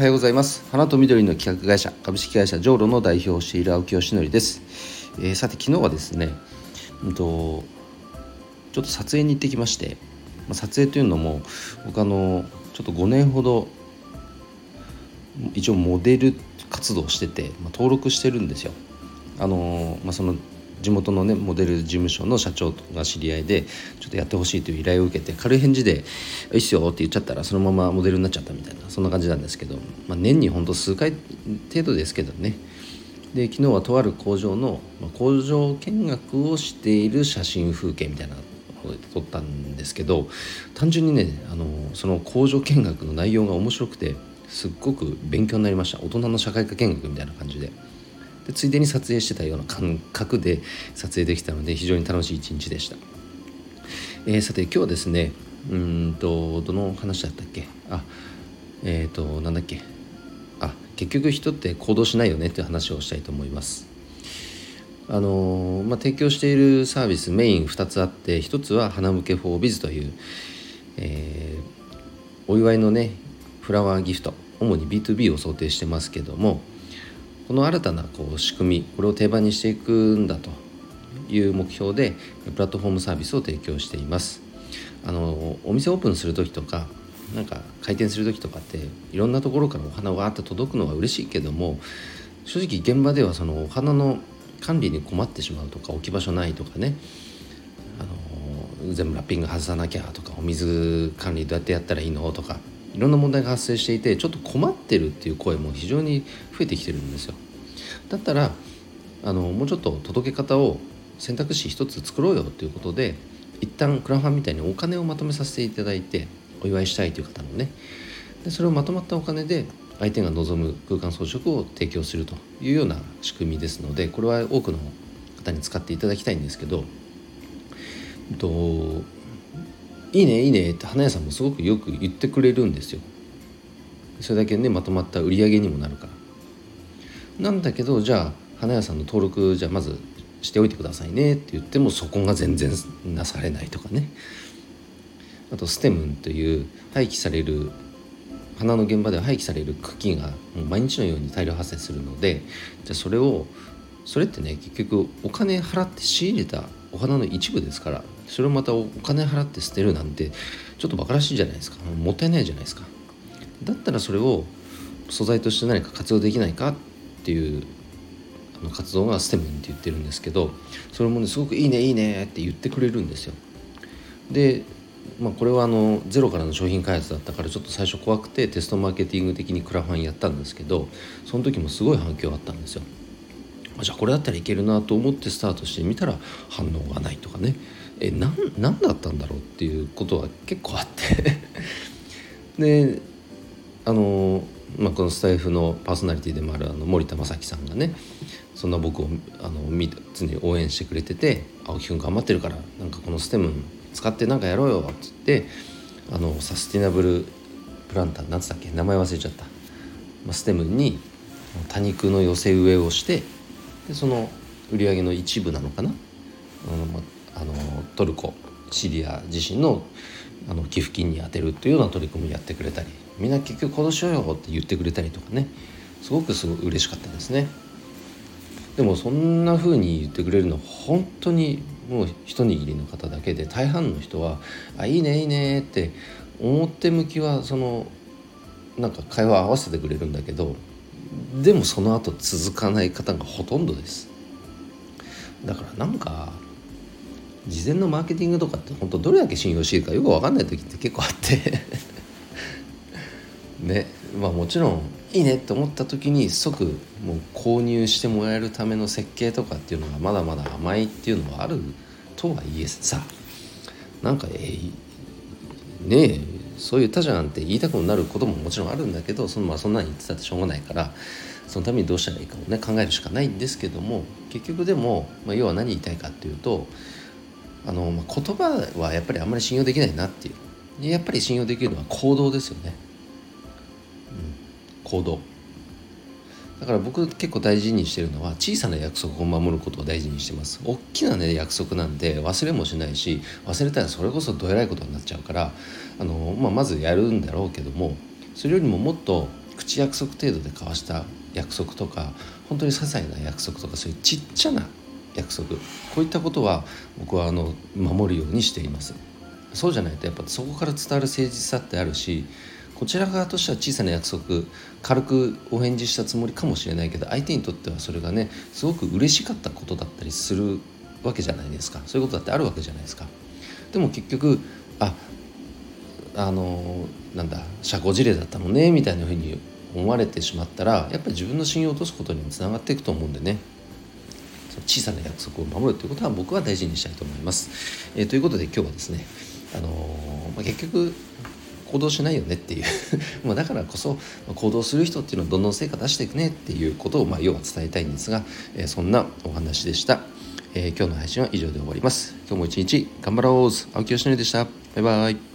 はようございます。花と緑の企画会社株式会社ジョーロの代表をしている青木よしのりです、えー、さて昨日はですねうんとちょっと撮影に行ってきまして、まあ、撮影というのも僕あのちょっと5年ほど一応モデル活動してて、まあ、登録してるんですよ。あのまあ、その地元のねモデル事務所の社長が知り合いでちょっとやってほしいという依頼を受けて軽い返事で「いいっすよ」って言っちゃったらそのままモデルになっちゃったみたいなそんな感じなんですけど、まあ、年にほんと数回程度ですけどねで昨日はとある工場の工場見学をしている写真風景みたいなのを撮ったんですけど単純にねあのその工場見学の内容が面白くてすっごく勉強になりました大人の社会科見学みたいな感じで。でついでに撮影してたような感覚で撮影できたので非常に楽しい一日でした、えー、さて今日はですねうんとどの話だったっけ？あえっ、ー、となんだっけ？あ結局人って行動しないよねっていう話をしたいと思います。あのまあ、提供しているサービスメイン2つあって1つは花向けフォービズという、えー、お祝いのねフラワーギフト主に B2B を想定してますけどもこの新たなこう仕組みこれを定番にしていくんだという目標でプラットフォームサービスを提供しています。あのお店オープンする時とかなんか開店する時とかっていろんなところからお花がわーって届くのは嬉しいけども正直現場ではそのお花の管理に困ってしまうとか置き場所ないとかねあの全部ラッピング外さなきゃとかお水管理どうやってやったらいいのとかいろんな問題が発生していてちょっと困ってるっていう声も非常に増えてきてるんですよ。だったらあのもうちょっと届け方を選択肢一つ作ろうよということで一旦クラファンみたいにお金をまとめさせていただいてお祝いしたいという方のね。でそれをまとまったお金で相手が望む空間装飾を提供するというような仕組みですのでこれは多くの方に使っていただきたいんですけどといいねいいねって花屋さんもすごくよく言ってくれるんですよ。それだけねまとまった売り上げにもなるから。なんだけどじゃあ花屋さんの登録じゃあまずしておいてくださいねって言ってもそこが全然なされないとかね。あとステムンという廃棄される花の現場では廃棄される茎がもう毎日のように大量発生するのでじゃあそれをそれってね結局お金払って仕入れたお花の一部ですからそれをまたお金払って捨てるなんてちょっとバカらしいじゃないですか。もったいないじゃないですか。だったらそれを素材として何か活用できないかっていうあの活動がステムって言ってるんですけどそれもねすごくいいねいいねって言ってくれるんですよ。でまあ、これはあのゼロからの商品開発だったからちょっと最初怖くてテストマーケティング的にクラファンやったんですけどその時もすごい反響あったんですよ。じゃあこれだったらいけるなと思ってスタートしてみたら反応がないとかね。え何何だったんだろうっていうことは結構あって。であの、まあ、このスタイフのパーソナリティでもあるあの森田正樹さんがねそんな僕をあの常に応援してくれてて「青木くん頑張ってるからなんかこのステム使って何かやろうよ」っつってあのサスティナブルプランター何つったっけ？名前忘れちゃった、まあ、ステムに多肉の寄せ植えをしてでその売り上げの一部なのかな、あのトルコシリア自身のあの寄付金に充てるというような取り組みをやってくれたりみんな結局こうしようよって言ってくれたりとかね。すごくすごい嬉しかったですね。でもそんな風に言ってくれるの本当にもう一握りの方だけで大半の人は「あいいねいいね」って表向きはそのなんか会話合わせてくれるんだけどでもその後続かない方がほとんどです。だからなんか事前のマーケティングとかって本当どれだけ信用していいかよく分かんない時って結構あって。ね。まあもちろんいいねって思った時に即もう購入してもらえるための設計とかっていうのがまだまだ甘いっていうのはあるとはいえさ。なんかえー、ねえそう言ったじゃんて言いたくなることももちろんあるんだけどその、まあ、そんなに言ってたってしょうがないからそのためにどうしたらいいかをね考えるしかないんですけども結局でも、まあ、要は何言いたいかっていうとあの、まあ、言葉はやっぱりあんまり信用できないなっていう。やっぱり信用できるのは行動ですよね、うん、行動。だから僕結構大事にしてるのは小さな約束を守ることを大事にしてます。大きなね約束なんで忘れもしないし忘れたらそれこそどえらいことになっちゃうからあの、まあ、まずやるんだろうけどもそれよりももっと口約束程度で交わした約束とか本当に些細な約束とかそういうちっちゃな約束こういったことは僕はあの守るようにしています。そうじゃないとやっぱそこから伝わる誠実さってあるしこちら側としては小さな約束軽くお返事したつもりかもしれないけど相手にとってはそれがねすごく嬉しかったことだったりするわけじゃないですか。そういうことだってあるわけじゃないですか。でも結局ああのなんだ社交辞令だったのねみたいなふうに思われてしまったらやっぱり自分の信用を落とすことにもつながっていくと思うんでね。小さな約束を守るということは僕は大事にしたいと思います。えー、ということで今日はですね、あのー、まあ、結局行動しないよねっていう。まあだからこそ行動する人っていうのはどんどん成果出していくねっていうことをまあ要は伝えたいんですが、えー、そんなお話でした、え、今日の配信は以上で終わります。今日も一日頑張ろう。青木よしのりでした。バイバイ。